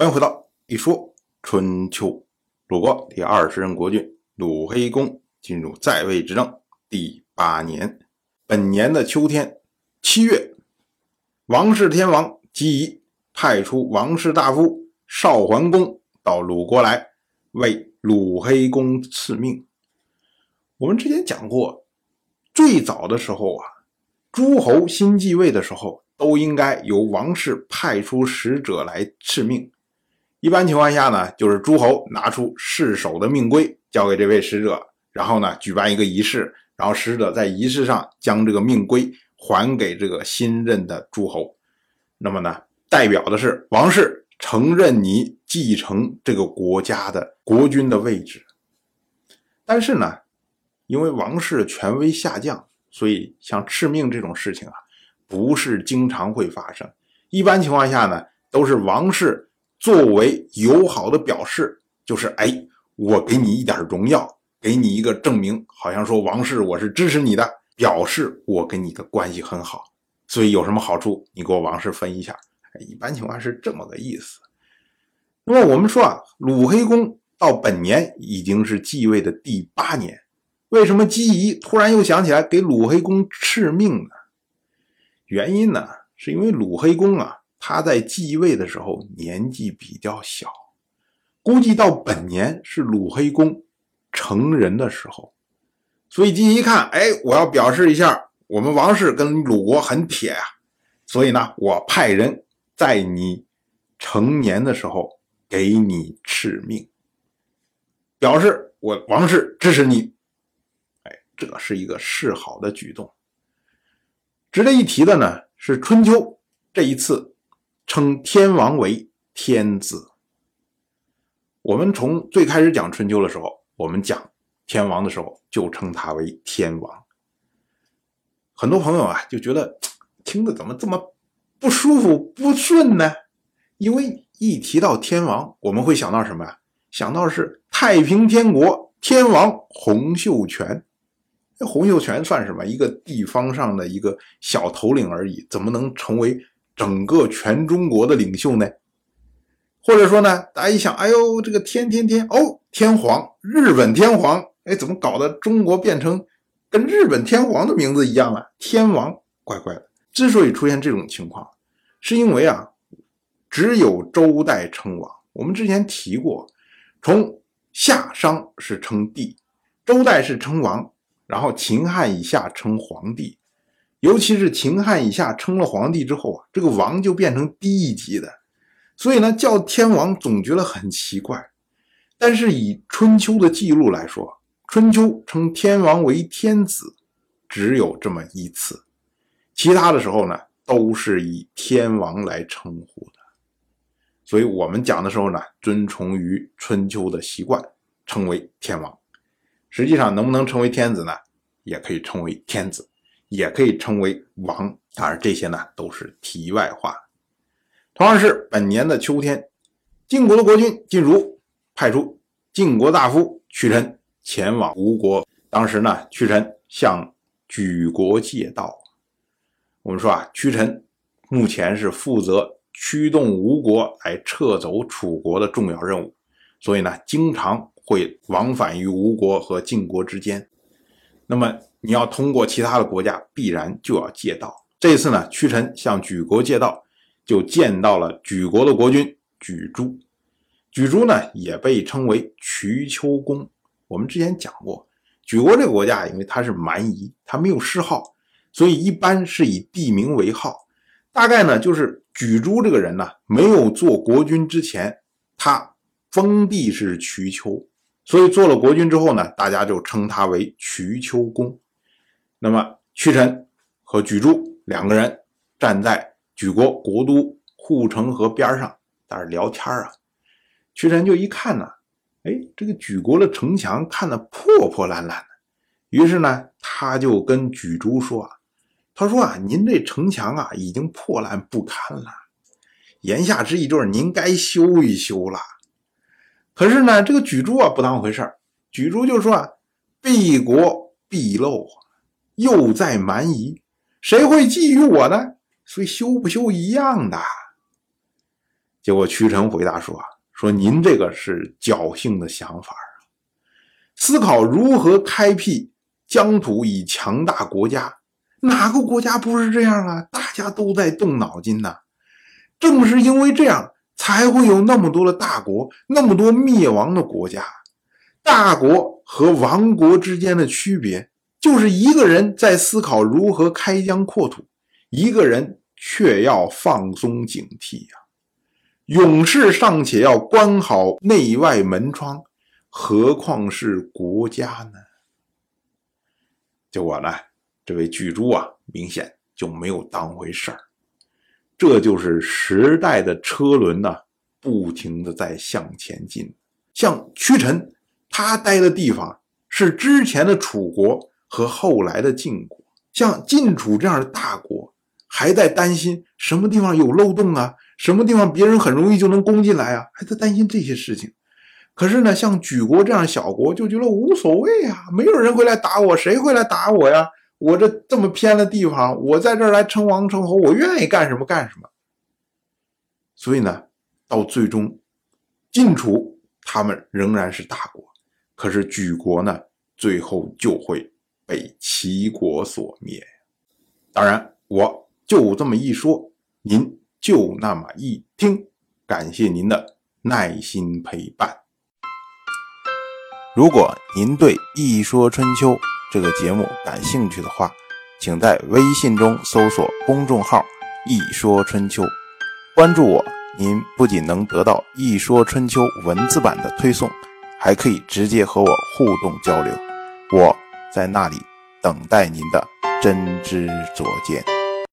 欢迎回到一说春秋。鲁国第二十任国君鲁黑公进入在位执政第八年，本年的秋天七月，王室天王姬仪派出王室大夫少桓公到鲁国来为鲁黑公赐命。我们之前讲过，最早的时候啊，诸侯新继位的时候，都应该由王室派出使者来赐命。一般情况下呢，就是诸侯拿出世守的命规交给这位使者，然后呢举办一个仪式，然后使者在仪式上将这个命规还给这个新任的诸侯。那么呢，代表的是王室承认你继承这个国家的国君的位置。但是呢，因为王室权威下降，所以像敕命这种事情啊，不是经常会发生。一般情况下呢，都是王室。作为友好的表示，就是哎，我给你一点荣耀，给你一个证明，好像说王室我是支持你的，表示我跟你的关系很好，所以有什么好处，你给我王室分一下。一般情况是这么个意思。那么我们说啊，鲁黑公到本年已经是继位的第八年，为什么姬仪突然又想起来给鲁黑公赐命呢？原因呢，是因为鲁黑公啊。他在继位的时候年纪比较小，估计到本年是鲁黑公成人的时候，所以姬一看，哎，我要表示一下，我们王室跟鲁国很铁啊，所以呢，我派人在你成年的时候给你赐命，表示我王室支持你。哎，这是一个示好的举动。值得一提的呢是春秋这一次。称天王为天子。我们从最开始讲春秋的时候，我们讲天王的时候，就称他为天王。很多朋友啊，就觉得听着怎么这么不舒服、不顺呢？因为一提到天王，我们会想到什么呀？想到是太平天国天王洪秀全。洪秀全算什么？一个地方上的一个小头领而已，怎么能成为？整个全中国的领袖呢，或者说呢，大家一想，哎呦，这个天天天哦，天皇，日本天皇，哎，怎么搞得中国变成跟日本天皇的名字一样了？天王，怪怪的。之所以出现这种情况，是因为啊，只有周代称王。我们之前提过，从夏商是称帝，周代是称王，然后秦汉以下称皇帝。尤其是秦汉以下称了皇帝之后啊，这个王就变成低一级的，所以呢叫天王总觉得很奇怪。但是以春秋的记录来说，春秋称天王为天子只有这么一次，其他的时候呢都是以天王来称呼的。所以我们讲的时候呢，遵从于春秋的习惯，称为天王。实际上能不能成为天子呢？也可以称为天子。也可以称为王，当然这些呢都是题外话。同样是本年的秋天，晋国的国君晋如派出晋国大夫屈臣前往吴国。当时呢，屈臣向举国借道。我们说啊，屈臣目前是负责驱动吴国来撤走楚国的重要任务，所以呢，经常会往返于吴国和晋国之间。那么。你要通过其他的国家，必然就要借道。这次呢，屈臣向举国借道，就见到了举国的国君举珠。举珠呢，也被称为瞿丘公。我们之前讲过，举国这个国家，因为它是蛮夷，它没有谥号，所以一般是以地名为号。大概呢，就是举珠这个人呢，没有做国君之前，他封地是瞿丘，所以做了国君之后呢，大家就称他为瞿丘公。那么，屈臣和举珠两个人站在举国国都护城河边上，在那聊天啊。屈臣就一看呢，哎，这个举国的城墙看得破破烂烂的。于是呢，他就跟举珠说：“啊，他说啊，您这城墙啊，已经破烂不堪了。言下之意就是您该修一修了。可是呢，这个举珠啊，不当回事儿。举珠就说啊，敝国敝陋。”又在蛮夷，谁会觊觎我呢？所以修不修一样的。结果屈臣回答说：“啊，说您这个是侥幸的想法啊，思考如何开辟疆土以强大国家，哪个国家不是这样啊？大家都在动脑筋呢。正是因为这样，才会有那么多的大国，那么多灭亡的国家。大国和王国之间的区别，就是一个人在思考如何开疆扩土，一个人却要放松警惕呀。”勇士尚且要关好内外门窗，何况是国家呢？结果呢，这位巨猪啊，明显就没有当回事儿。这就是时代的车轮呐，不停的在向前进。像屈臣，他待的地方是之前的楚国和后来的晋国，像晋楚这样的大国，还在担心什么地方有漏洞啊？什么地方别人很容易就能攻进来啊？还在担心这些事情。可是呢，像举国这样小国就觉得无所谓啊，没有人会来打我，谁会来打我呀？我这这么偏的地方，我在这儿来称王称侯，我愿意干什么干什么。所以呢，到最终，晋楚他们仍然是大国，可是举国呢，最后就会被齐国所灭。当然，我就这么一说，您。就那么一听，感谢您的耐心陪伴。如果您对《一说春秋》这个节目感兴趣的话，请在微信中搜索公众号“一说春秋”，关注我。您不仅能得到《一说春秋》文字版的推送，还可以直接和我互动交流。我在那里等待您的真知灼见。